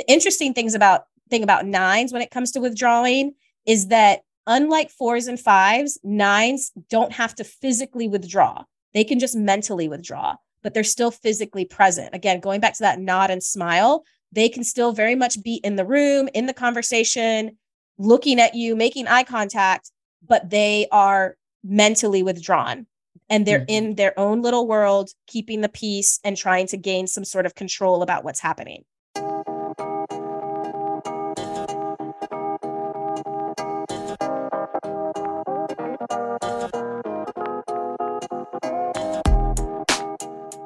the interesting things about thing about nines when it comes to withdrawing is that unlike fours and fives, nines don't have to physically withdraw. They can just mentally withdraw, but they're still physically present. Again, going back to that nod and smile, they can still very much be in the room, in the conversation, looking at you, making eye contact, but they are mentally withdrawn and they're mm-hmm. in their own little world, keeping the peace and trying to gain some sort of control about what's happening.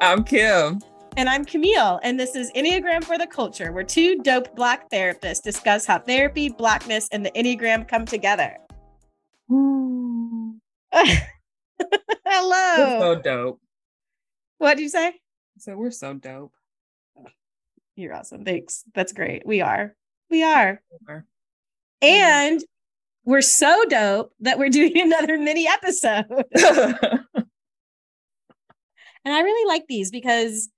I'm Kim. And I'm Camille. And this is Enneagram for the Culture, where two dope Black therapists discuss how therapy, Blackness, and the Enneagram come together. Hello. We're so dope. What did you say? So we're so dope. You're awesome. Thanks. That's great. We are. We are. We are. And we're so dope that we're doing another mini episode. And I really like these because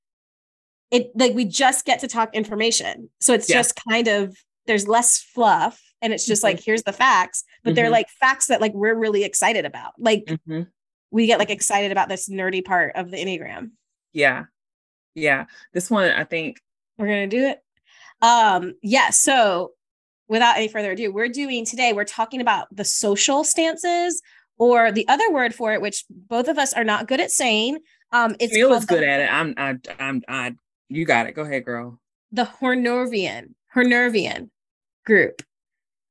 it like we just get to talk information. So it's yeah. just kind of there's less fluff and it's just mm-hmm. like here's the facts, but mm-hmm. they're like facts that like we're really excited about. Like mm-hmm. we get like excited about this nerdy part of the Enneagram. Yeah. Yeah. This one I think we're going to do it. Um yeah, so without any further ado, we're doing today we're talking about the social stances or the other word for it which both of us are not good at saying um, it's Camille is good the, at it. I'm, I, I'm, I. You got it. Go ahead, girl. The Hornervian, Hornervian group.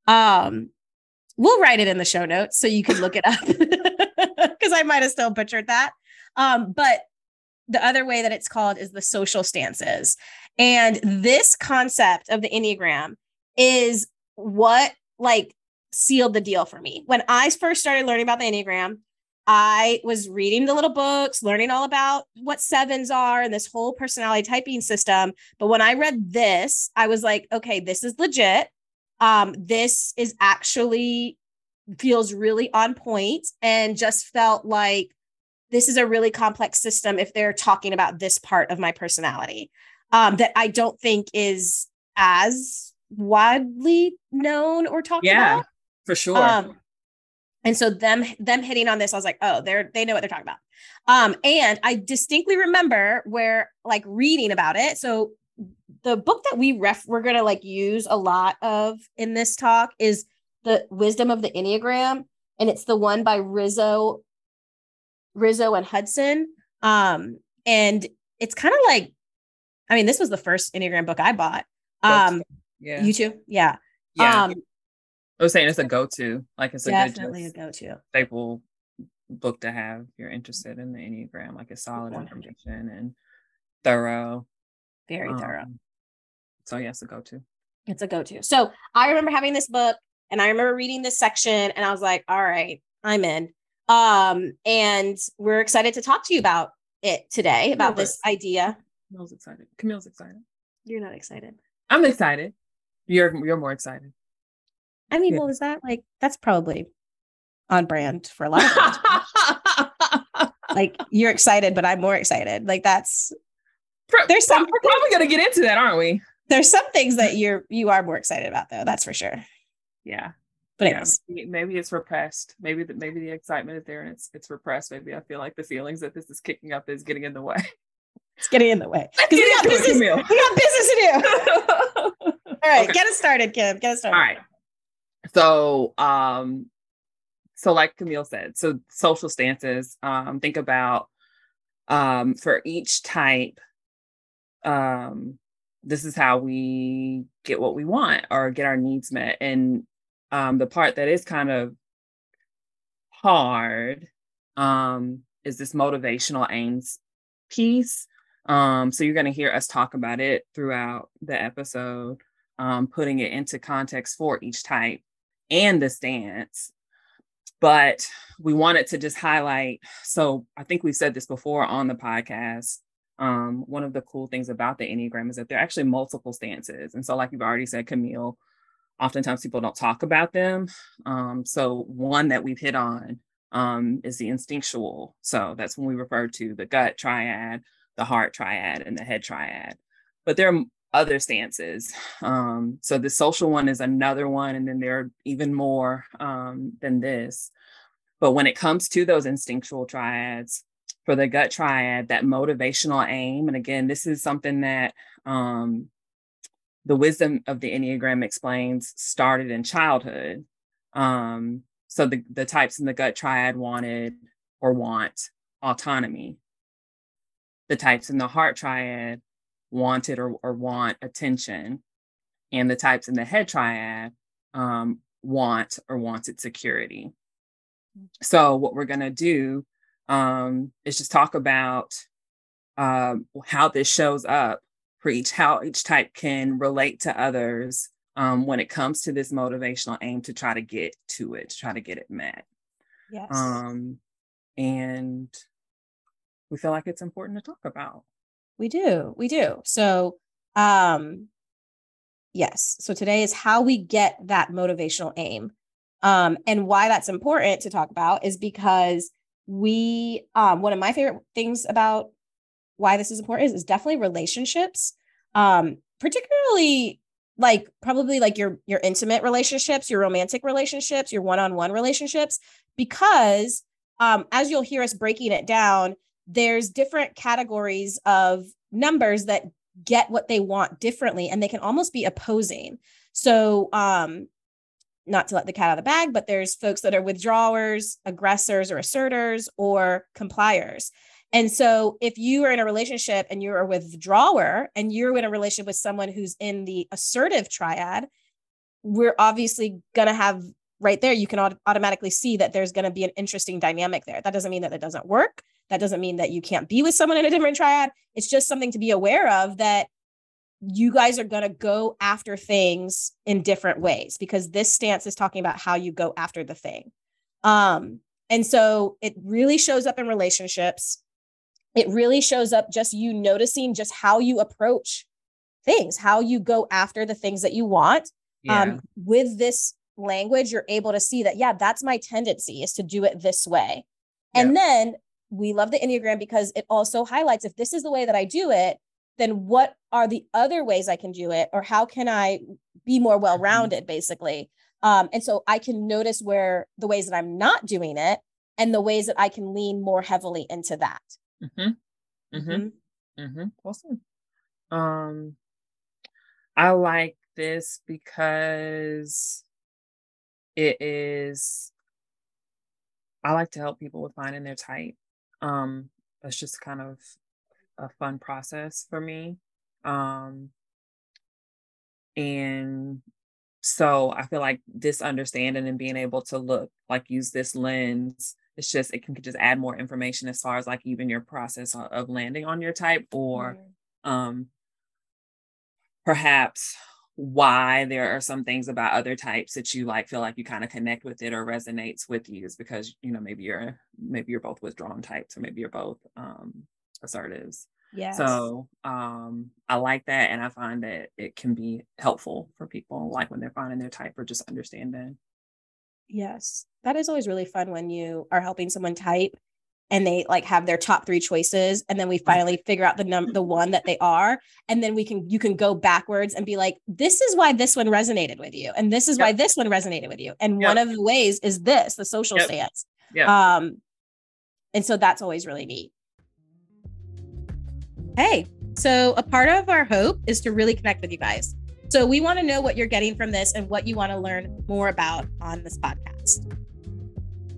Um, we'll write it in the show notes so you can look it up because I might have still butchered that. Um, but the other way that it's called is the social stances. And this concept of the Enneagram is what like sealed the deal for me. When I first started learning about the Enneagram, I was reading the little books, learning all about what sevens are and this whole personality typing system. But when I read this, I was like, okay, this is legit. Um, this is actually feels really on point and just felt like this is a really complex system if they're talking about this part of my personality um, that I don't think is as widely known or talked yeah, about. Yeah, for sure. Um, and so them them hitting on this, I was like, oh, they're they know what they're talking about. Um, and I distinctly remember where like reading about it. So the book that we ref we're gonna like use a lot of in this talk is the Wisdom of the Enneagram, and it's the one by Riso Riso and Hudson. Um, and it's kind of like, I mean, this was the first Enneagram book I bought. Um, yeah, you too, yeah. Yeah. Um, I was saying it's a go-to, like it's a definitely good, a go-to staple book to have if you're interested in the Enneagram. Like it's solid 100. information and thorough. Very um, thorough. So yes, yeah, a go-to. It's a go-to. So I remember having this book and I remember reading this section and I was like, all right, I'm in. Um, and we're excited to talk to you about it today, about this idea. Camille's excited. Camille's excited. You're not excited. I'm excited. You're you're more excited. I mean, yeah. well, is that like that's probably on brand for a lot of like you're excited, but I'm more excited. Like that's there's some we're probably gonna get into that, aren't we? There's some things that you're you are more excited about though, that's for sure. Yeah. But yeah, maybe, maybe it's repressed. Maybe the, maybe the excitement is there and it's it's repressed. Maybe I feel like the feelings that this is kicking up is getting in the way. It's getting in the way. Because we got business. We got business to do. All right, okay. get us started, Kim. Get us started. All right. So, um, so like Camille said, so social stances, um, think about um, for each type, um, this is how we get what we want or get our needs met. And um, the part that is kind of hard um, is this motivational aims piece. Um, so you're going to hear us talk about it throughout the episode, um, putting it into context for each type and the stance. But we wanted to just highlight. So I think we've said this before on the podcast. Um, one of the cool things about the Enneagram is that there are actually multiple stances. And so, like you've already said, Camille, oftentimes people don't talk about them. Um, so one that we've hit on um, is the instinctual. So that's when we refer to the gut triad, the heart triad, and the head triad. But there are other stances. Um, so the social one is another one, and then there are even more um, than this. But when it comes to those instinctual triads, for the gut triad, that motivational aim, and again, this is something that um, the wisdom of the Enneagram explains started in childhood. Um, so the, the types in the gut triad wanted or want autonomy. The types in the heart triad wanted or, or want attention. And the types in the head triad um, want or wanted security. So, what we're going to do um, is just talk about um, how this shows up for each, how each type can relate to others um, when it comes to this motivational aim to try to get to it, to try to get it met. Yes. Um, and we feel like it's important to talk about. We do. We do. So, um, yes. So today is how we get that motivational aim. Um, and why that's important to talk about is because we, um, one of my favorite things about why this is important is, is definitely relationships. Um, particularly like probably like your your intimate relationships, your romantic relationships, your one-on-one relationships, because um, as you'll hear us breaking it down, there's different categories of numbers that get what they want differently and they can almost be opposing. So um not to let the cat out of the bag but there's folks that are withdrawers aggressors or asserters or compliers. And so if you are in a relationship and you're a withdrawer and you're in a relationship with someone who's in the assertive triad we're obviously going to have right there you can automatically see that there's going to be an interesting dynamic there. That doesn't mean that it doesn't work that doesn't mean that you can't be with someone in a different triad. It's just something to be aware of that you guys are going to go after things in different ways because this stance is talking about how you go after the thing. Um, and so it really shows up in relationships. It really shows up just you noticing just how you approach things, how you go after the things that you want. Yeah. Um, with this language, you're able to see that, yeah, that's my tendency is to do it this way. Yeah. And then we love the Enneagram because it also highlights if this is the way that I do it, then what are the other ways I can do it? Or how can I be more well rounded, mm-hmm. basically? Um, and so I can notice where the ways that I'm not doing it and the ways that I can lean more heavily into that. Mm-hmm. Mm-hmm. Mm-hmm. mm-hmm. Awesome. Um, I like this because it is I like to help people with finding their type. Um, that's just kind of a fun process for me. Um, and so I feel like this understanding and being able to look like use this lens, it's just it can just add more information as far as like even your process of landing on your type or um perhaps why there are some things about other types that you like feel like you kind of connect with it or resonates with you is because you know maybe you're maybe you're both withdrawn types or maybe you're both um assertives. Yeah so um i like that and i find that it can be helpful for people like when they're finding their type or just understanding. Yes. That is always really fun when you are helping someone type and they like have their top three choices and then we finally figure out the number the one that they are and then we can you can go backwards and be like this is why this one resonated with you and this is yep. why this one resonated with you and yep. one of the ways is this the social yep. stance. Yeah um and so that's always really neat. Hey so a part of our hope is to really connect with you guys. So we want to know what you're getting from this and what you want to learn more about on this podcast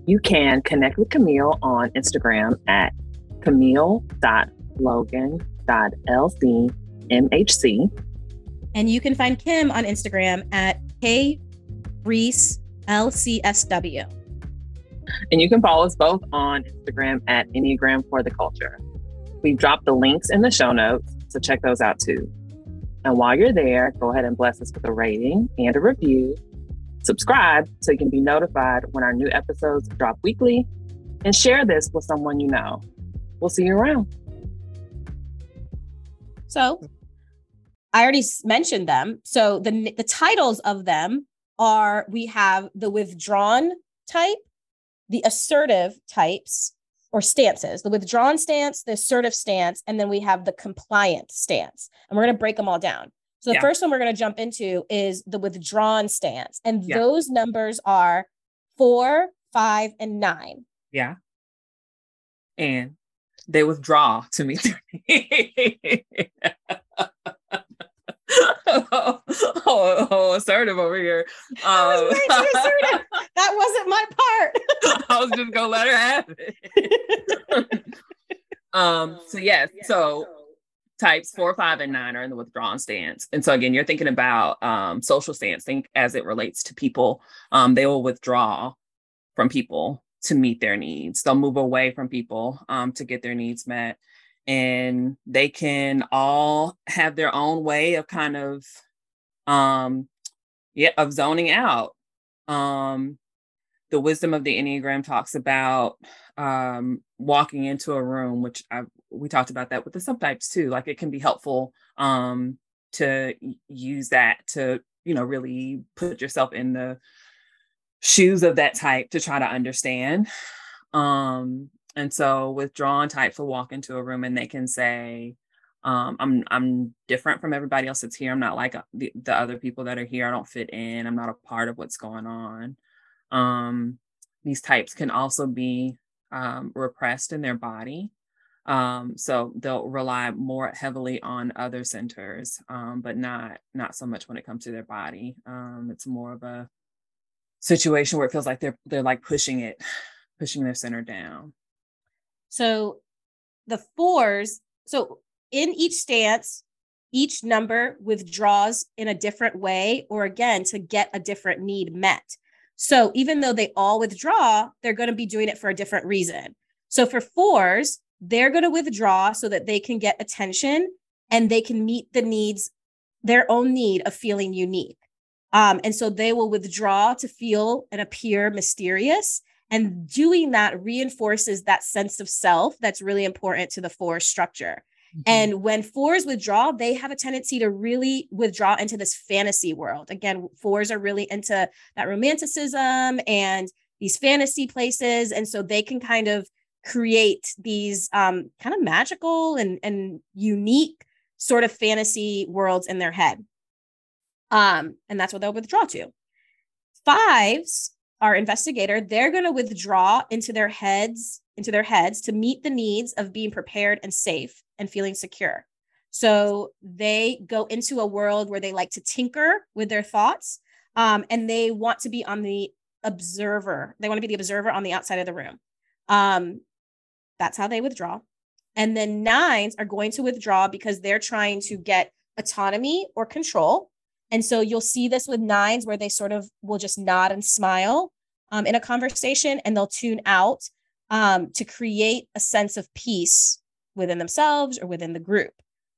you can connect with Camille on Instagram at camille.logan.lcmhc. And you can find Kim on Instagram at K Reese LCSW. And you can follow us both on Instagram at Enneagram for the Culture. We've dropped the links in the show notes, so check those out too. And while you're there, go ahead and bless us with a rating and a review Subscribe so you can be notified when our new episodes drop weekly and share this with someone you know. We'll see you around. So, I already mentioned them. So the the titles of them are we have the withdrawn type, the assertive types or stances, the withdrawn stance, the assertive stance, and then we have the compliant stance. And we're going to break them all down. So the Yeah. first one we're going to jump into is the withdrawn stance. And Yeah. those numbers are four, five, and nine. Yeah. And they withdraw to meet their oh, oh, oh, assertive over here. That was Um, way too assertive. That wasn't my part. I was just gonna let her have it. um, so yes, so types four, five, and nine are in the withdrawn stance. And so again, you're thinking about um social stance, think as it relates to people. Um, they will withdraw from people to meet their needs. They'll move away from people um to get their needs met. And they can all have their own way of kind of um yeah, of zoning out. Um the wisdom of the Enneagram talks about um, walking into a room, which I, we talked about that with the subtypes too. Like it can be helpful um, to use that to, you know, really put yourself in the shoes of that type to try to understand. Um, and so withdrawn types will walk into a room and they can say, um, I'm I'm different from everybody else that's here. I'm not like uh, the, the other people that are here. I don't fit in. I'm not a part of what's going on um, these types can also be um, repressed in their body. Um, so they'll rely more heavily on other centers, um, but not not so much when it comes to their body. Um, it's more of a situation where it feels like they're they're like pushing it, pushing their center down. So the fours, so in each stance, each number withdraws in a different way, or again, to get a different need met. So even though they all withdraw, they're going to be doing it for a different reason. So for fours, they're going to withdraw so that they can get attention and they can meet the needs, their own need of feeling unique. Um, and so they will withdraw to feel and appear mysterious. And doing that reinforces that sense of self that's really important to the four structure. And when fours withdraw, they have a tendency to really withdraw into this fantasy world. Again, fours are really into that romanticism and these fantasy places. And so they can kind of create these um, kind of magical and, and unique sort of fantasy worlds in their head. Um, and that's what they'll withdraw to. Fives are investigator. They're going to withdraw into their heads, into their heads to meet the needs of being prepared and safe and feeling secure. So they go into a world where they like to tinker with their thoughts um, and they want to be on the observer. They want to be the observer on the outside of the room. Um, that's how they withdraw. And then nines are going to withdraw because they're trying to get autonomy or control. And so you'll see this with nines where they sort of will just nod and smile um, in a conversation and they'll tune out um, to create a sense of peace within themselves or within the group.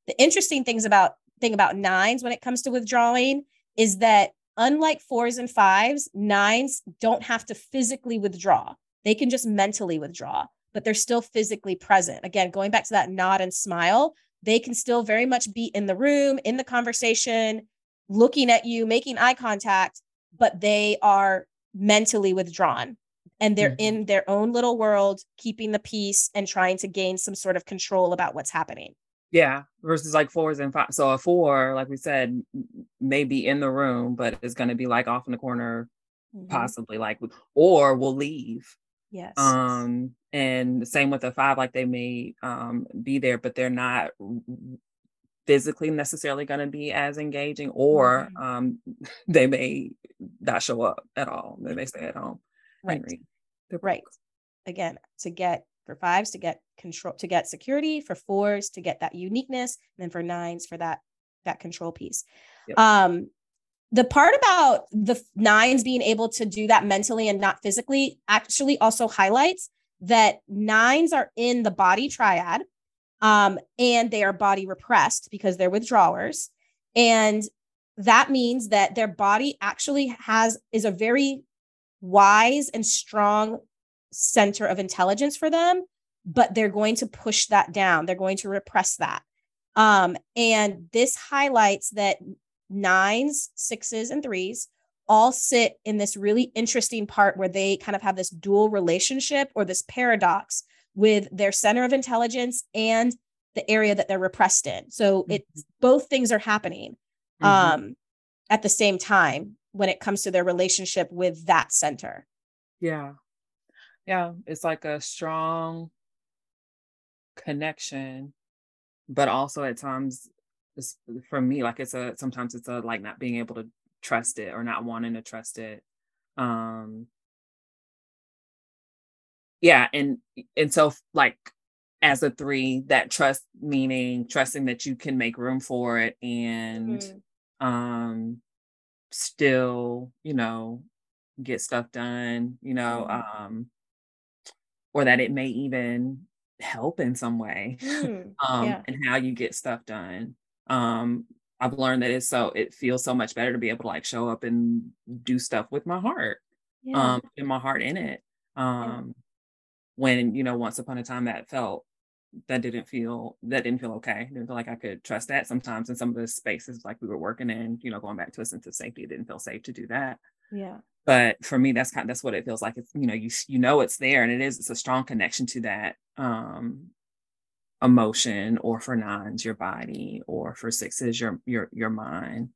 The interesting things about thing about nines when it comes to withdrawing is that unlike fours and fives, nines don't have to physically withdraw. They can just mentally withdraw, but they're still physically present. Again, going back to that nod and smile, they can still very much be in the room, in the conversation, looking at you, making eye contact, but they are mentally withdrawn and they're Mhm. in their own little world, keeping the peace and trying to gain some sort of control about what's happening. Yeah, versus like fours and five. So a four, like we said, may be in the room, but is going to be like off in the corner, Mhm. possibly like, or will leave. Yes. Um, and the same with the five, like they may um be there, but they're not physically necessarily going to be as engaging, or um they may not show up at all. They may stay at home. Right. Right. books. Again, to get for fives to get control to get security, for fours to get that uniqueness, and then for nines for that that control piece. Yep. Um the part about the nines being able to do that mentally and not physically actually also highlights that nines are in the body triad um, and they are body repressed because they're withdrawers. And that means that their body actually has is a very wise and strong center of intelligence for them but they're going to push that down. They're going to repress that. Um, and this highlights that nines sixes and threes all sit in this really interesting part where they kind of have this dual relationship or this paradox with their center of intelligence and the area that they're repressed in so it both things are happening mm-hmm. um, at the same time when it comes to their relationship with that center. Yeah. Yeah. It's like a strong connection, but also at times, for me, like it's a sometimes it's a like not being able to trust it or not wanting to trust it. Um, yeah and and so like as a three that trust meaning trusting that you can make room for it and mm-hmm. um still you know get stuff done you know mm-hmm. um or that it may even help in some way mm, um yeah. and how you get stuff done um i've learned that it's so it feels so much better to be able to like show up and do stuff with my heart yeah. um in my heart in it um when you know once upon a time that felt that didn't feel that didn't feel okay didn't feel like i could trust that sometimes in some of the spaces like we were working in you know going back to a sense of safety it didn't feel safe to do that. Yeah. But for me that's kind of, that's what it feels like it's you know you you know it's there and it is it's a strong connection to that um emotion or for nines your body or for sixes your your your mind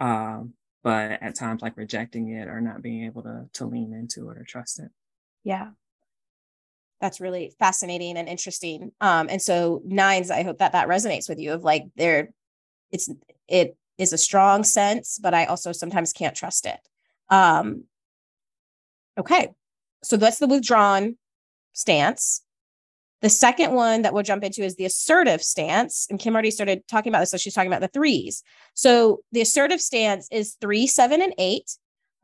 um but at times like rejecting it or not being able to to lean into it or trust it yeah that's really fascinating and interesting. Um, and so nines, I hope that that resonates with you of like there, it's it is a strong sense, but I also sometimes can't trust it. Um, okay, so that's the withdrawn stance. The second one that we'll jump into is the assertive stance. And Kim already started talking about this. So she's talking about the threes. So the assertive stance is three, seven, and eight.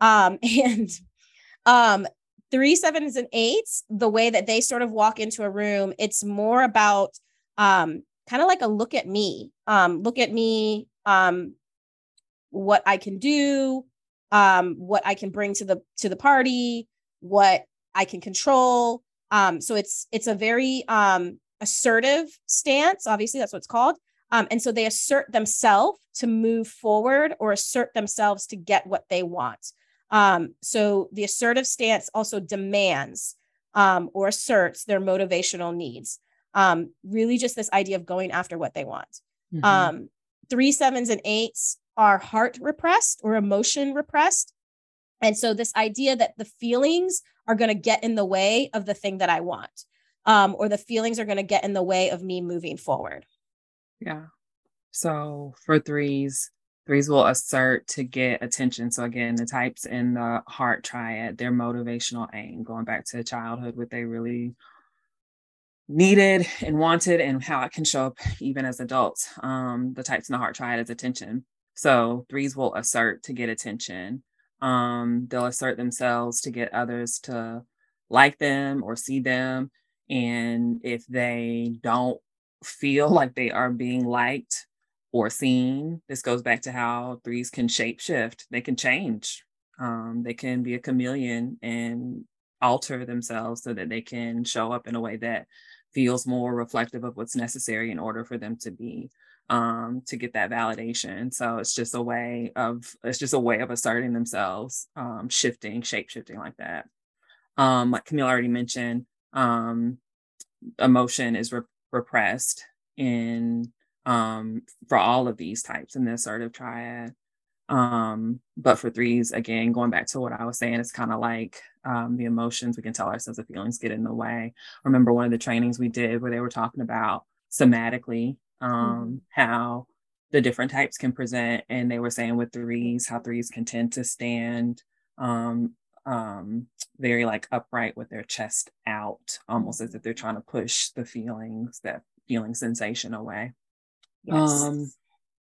Um, and um, three sevens and eights the way that they sort of walk into a room it's more about um kind of like a look at me um look at me um what i can do um what i can bring to the to the party what i can control um so it's it's a very um assertive stance obviously that's what it's called um and so they assert themselves to move forward or assert themselves to get what they want um, so the assertive stance also demands um, or asserts their motivational needs. Um, really, just this idea of going after what they want. Mm-hmm. Um, three sevens and eights are heart repressed or emotion repressed. And so, this idea that the feelings are going to get in the way of the thing that I want, um, or the feelings are going to get in the way of me moving forward. Yeah. So, for threes, Threes will assert to get attention. So again, the types in the heart triad, their motivational aim, going back to childhood, what they really needed and wanted, and how it can show up even as adults. Um, the types in the heart triad is attention. So threes will assert to get attention. Um, they'll assert themselves to get others to like them or see them. And if they don't feel like they are being liked or seen. This goes back to how threes can shape shift. They can change. Um, they can be a chameleon and alter themselves so that they can show up in a way that feels more reflective of what's necessary in order for them to be um, to get that validation. So it's just a way of it's just a way of asserting themselves, um, shifting, shape shifting like that. Um, like Camille already mentioned, um, emotion is re- repressed in um, for all of these types in the assertive triad. Um, but for threes, again, going back to what I was saying, it's kind of like um, the emotions, we can tell ourselves the feelings get in the way. remember one of the trainings we did where they were talking about somatically um, mm-hmm. how the different types can present. And they were saying with threes, how threes can tend to stand um, um, very like upright with their chest out, almost as if they're trying to push the feelings, that feeling sensation away. Yes. Um,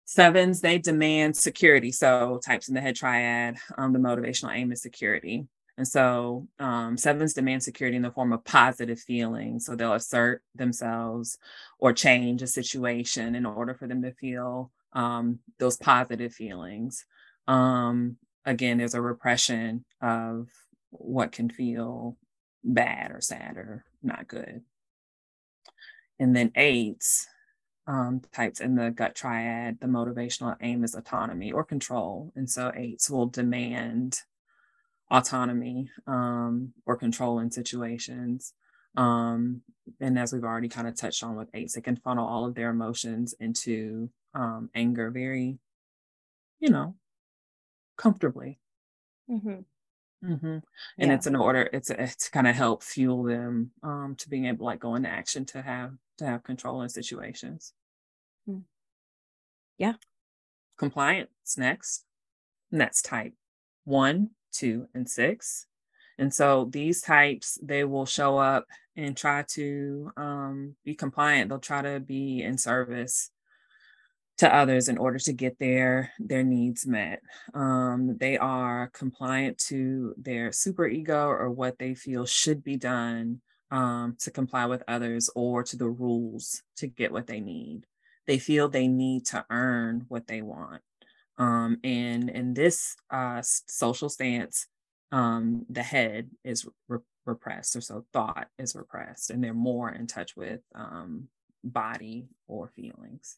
sevens, they demand security. So types in the head triad, um, the motivational aim is security. And so um, sevens demand security in the form of positive feelings. So they'll assert themselves or change a situation in order for them to feel um, those positive feelings. Um, again, there's a repression of what can feel bad or sad or not good. And then eights, um, types in the gut triad, the motivational aim is autonomy or control. And so eights will demand autonomy um, or control in situations. Um, and as we've already kind of touched on with eights, they can funnel all of their emotions into um, anger very, you know, comfortably. Mm-hmm. Mm-hmm. And Yeah. it's in order, it's it's kind of help fuel them um, to being able to like go into action to have to have control in situations. Mm. Yeah. Compliance next. And that's type one, two, and six. And so these types, they will show up and try to um, be compliant. They'll try to be in service to others in order to get their their needs met. Um, they are compliant to their super ego or what they feel should be done um, to comply with others or to the rules to get what they need. They feel they need to earn what they want. Um, and in this uh, social stance, um, the head is re- repressed, or so thought is repressed, and they're more in touch with um, body or feelings.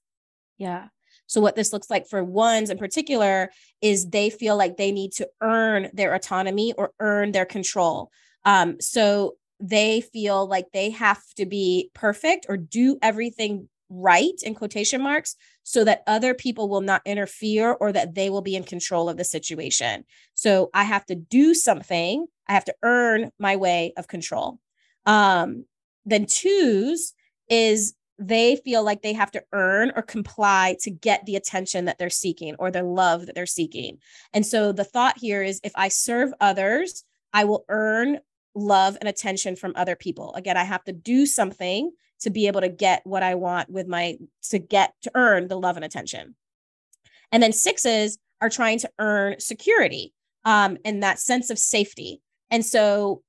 Yeah. So what this looks like for ones in particular is they feel like they need to earn their autonomy or earn their control. Um, so they feel like they have to be perfect or do everything right in quotation marks so that other people will not interfere or that they will be in control of the situation. So I have to do something, I have to earn my way of control. Um, then twos is they feel like they have to earn or comply to get the attention that they're seeking or the love that they're seeking. And so the thought here is if I serve others, I will earn love and attention from other people. Again, I have to do something to be able to get what I want with my to get to earn the love and attention. And then sixes are trying to earn security um, and that sense of safety. And so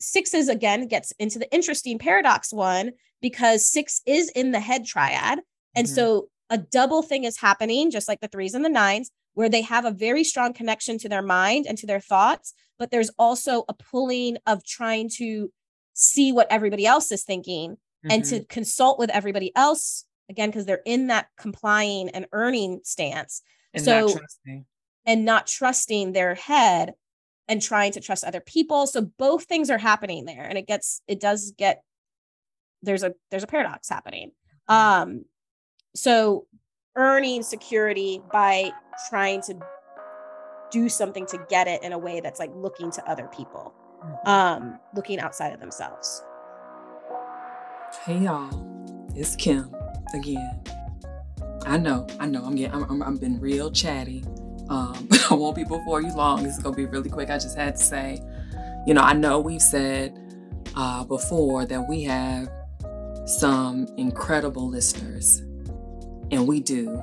sixes again gets into the interesting paradox one because six is in the head triad. And Mhm. so a double thing is happening, just like the threes and the nines, where they have a very strong connection to their mind and to their thoughts. But there's also a pulling of trying to see what everybody else is thinking and Mhm. to consult with everybody else again, because they're in that complying and earning stance and not so- trusting. and not trusting their head and trying to trust other people so both things are happening there and it gets it does get there's a there's a paradox happening um so earning security by trying to do something to get it in a way that's like looking to other people Mhm. um looking outside of themselves Hey y'all, it's Kim again. I know, I know, I'm getting, I'm, I'm, I'm been real chatty. Um, I won't be before you long. This is gonna be really quick. I just had to say, you know, I know we've said uh, before that we have some incredible listeners, and we do.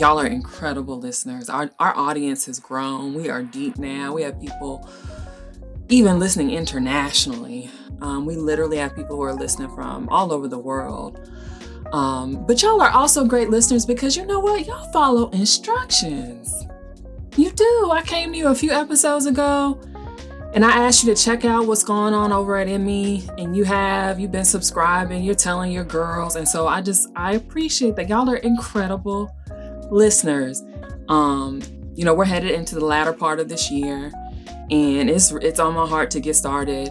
Y'all are incredible listeners. Our our audience has grown. We are deep now. We have people even listening internationally. Um, we literally have people who are listening from all over the world. Um, but y'all are also great listeners because you know what? Y'all follow instructions. You do. I came to you a few episodes ago and I asked you to check out what's going on over at ME, and you have. You've been subscribing, you're telling your girls. And so I just, I appreciate that. Y'all are incredible listeners. Um, you know, we're headed into the latter part of this year, and it's it's on my heart to get started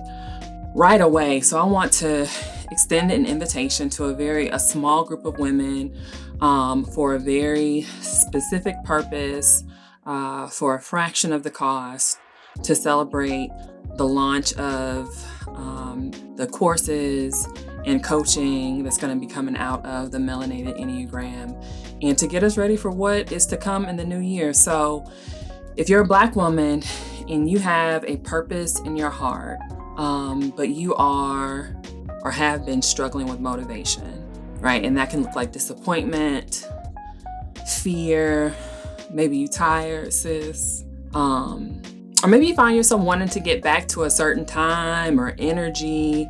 right away. So I want to extend an invitation to a very a small group of women um, for a very specific purpose, uh, for a fraction of the cost, to celebrate the launch of um, the courses and coaching that's going to be coming out of the Melanated Enneagram, and to get us ready for what is to come in the new year. So, if you're a Black woman and you have a purpose in your heart, um, but you are or have been struggling with motivation, right? And that can look like disappointment, fear, maybe you tired, sis. Um, or maybe you find yourself wanting to get back to a certain time or energy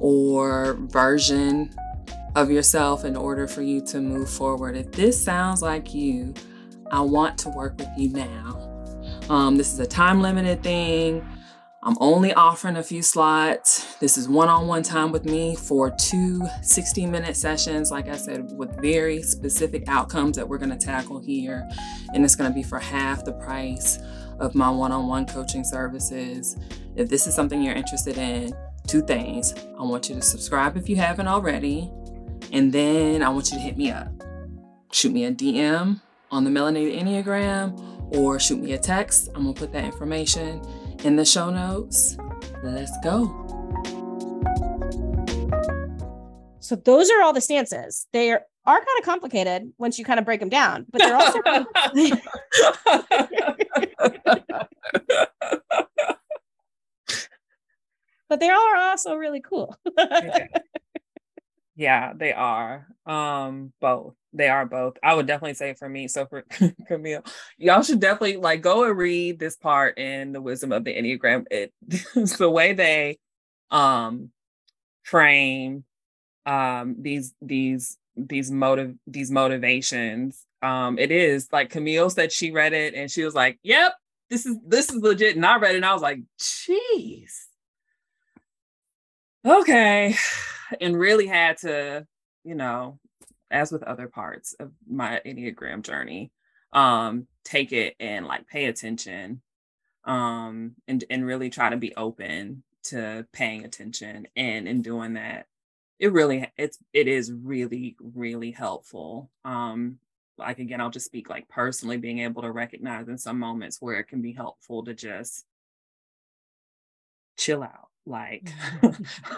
or version of yourself in order for you to move forward. If this sounds like you, I want to work with you now. Um, this is a time limited thing. I'm only offering a few slots. This is one on one time with me for two 60 minute sessions, like I said, with very specific outcomes that we're to tackle here. And it's to be for half the price of my one on one coaching services. If this is something you're interested in, two things. I want you to subscribe if you haven't already. And then I want you to hit me up. Shoot me a DM on the Melanated Enneagram or shoot me a text. I'm gonna put that information in the show notes. Let's go. So those are all the stances. They are, are kind of complicated once you kind of break them down, but they're also but they are also really cool. Yeah. they are. Um, both. They are both. I would definitely say for me. So for Camille, y'all should definitely like go and read this part in the wisdom of the Enneagram. It, it's the way they um frame um these these these motive these motivations um it is like camille said she read it and she was like yep this is this is legit and i read it and i was like jeez okay and really had to you know as with other parts of my enneagram journey um take it and like pay attention um and and really try to be open to paying attention and in doing that. It really it's it is really really helpful. Um like again i'll just speak like personally being able to recognize in some moments where it can be helpful to just chill out like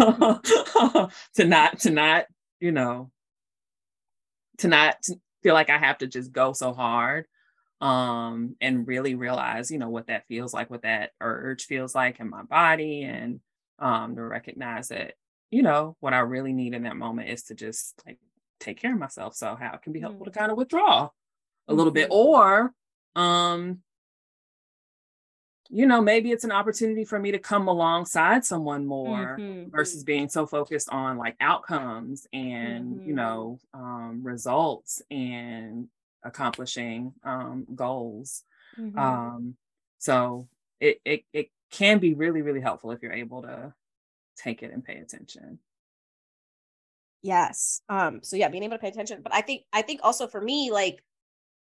to not to not you know to not feel like i have to just go so hard um and really realize you know what that feels like what that urge feels like in my body and um to recognize that you know, what I really need in that moment is to just like take care of myself. So how it can be helpful mm-hmm. to kind of withdraw a little bit mm-hmm. or um you know maybe it's an opportunity for me to come alongside someone more mm-hmm. versus being so focused on like outcomes and mm-hmm. you know um, results and accomplishing um, goals mm-hmm. um, so it, it it can be really really helpful if you're able to take it and pay attention yes um so yeah being able to pay attention but i think i think also for me like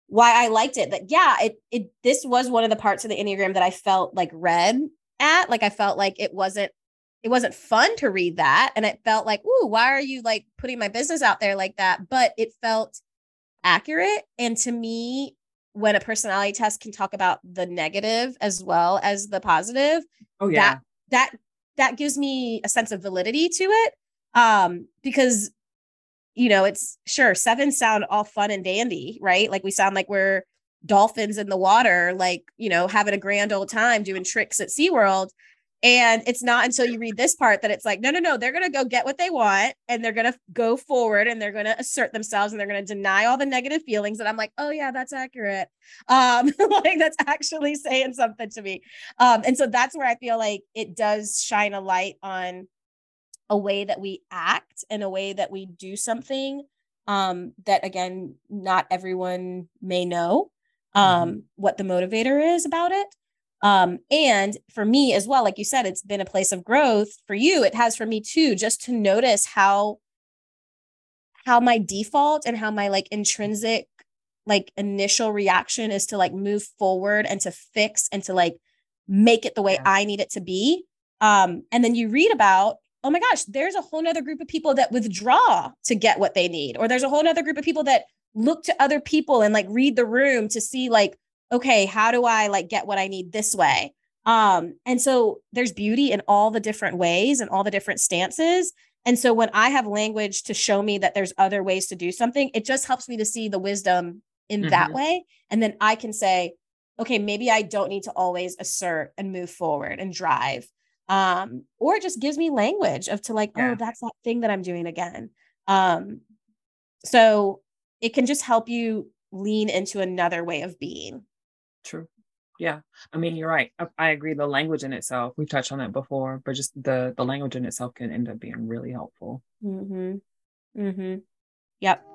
why i liked it that yeah it it this was one of the parts of the enneagram that i felt like read at like i felt like it wasn't it wasn't fun to read that and it felt like ooh why are you like putting my business out there like that? But it felt accurate and to me when a personality test can talk about the negative as well as the positive oh yeah. that that that gives me a sense of validity to it um because you know it's sure seven sound all fun and dandy right like we sound like we're dolphins in the water like you know having a grand old time doing tricks at SeaWorld and it's not until you read this part that it's like, no, no, no, they're going to go get what they want and they're going to go forward and they're going to assert themselves and they're going to deny all the negative feelings. And I'm like, oh, yeah, that's accurate. Um, like that's actually saying something to me. Um, and so that's where I feel like it does shine a light on a way that we act and a way that we do something um, that, again, not everyone may know um, mm-hmm. what the motivator is about it. Um, and for me as well, like you said, it's been a place of growth for you. It has for me too, just to notice how how my default and how my like intrinsic like initial reaction is to like move forward and to fix and to like make it the way yeah. I need it to be. Um, and then you read about, oh my gosh, there's a whole nother group of people that withdraw to get what they need, or there's a whole nother group of people that look to other people and like read the room to see like okay, how do I like get what I need this way? Um, and so there's beauty in all the different ways and all the different stances. And so when I have language to show me that there's other ways to do something, it just helps me to see the wisdom in mm-hmm. that way. And then I can say, okay, maybe I don't need to always assert and move forward and drive. Um, or it just gives me language of to like, oh, yeah. oh, that's that thing that I'm doing again. Um, so it can just help you lean into another way of being. True. Yeah. I mean, you're right. I, I, agree. The language in itself, we've touched on that before, but just the the language in itself can end up being really helpful. Mm-hmm. Mm-hmm. Yep.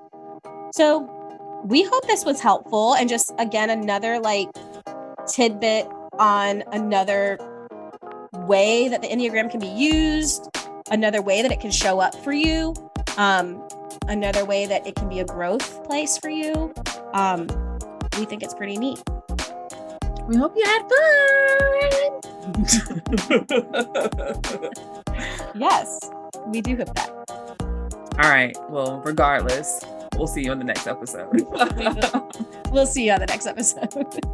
So we hope this was helpful and just again another like tidbit on another way that the Enneagram can be used, another way that it can show up for you, um, another way that it can be a growth place for you. Um, we think it's pretty neat. We hope you had fun. yes, we do hope that. All right. Well, regardless, we'll see you on the next episode. we'll see you on the next episode.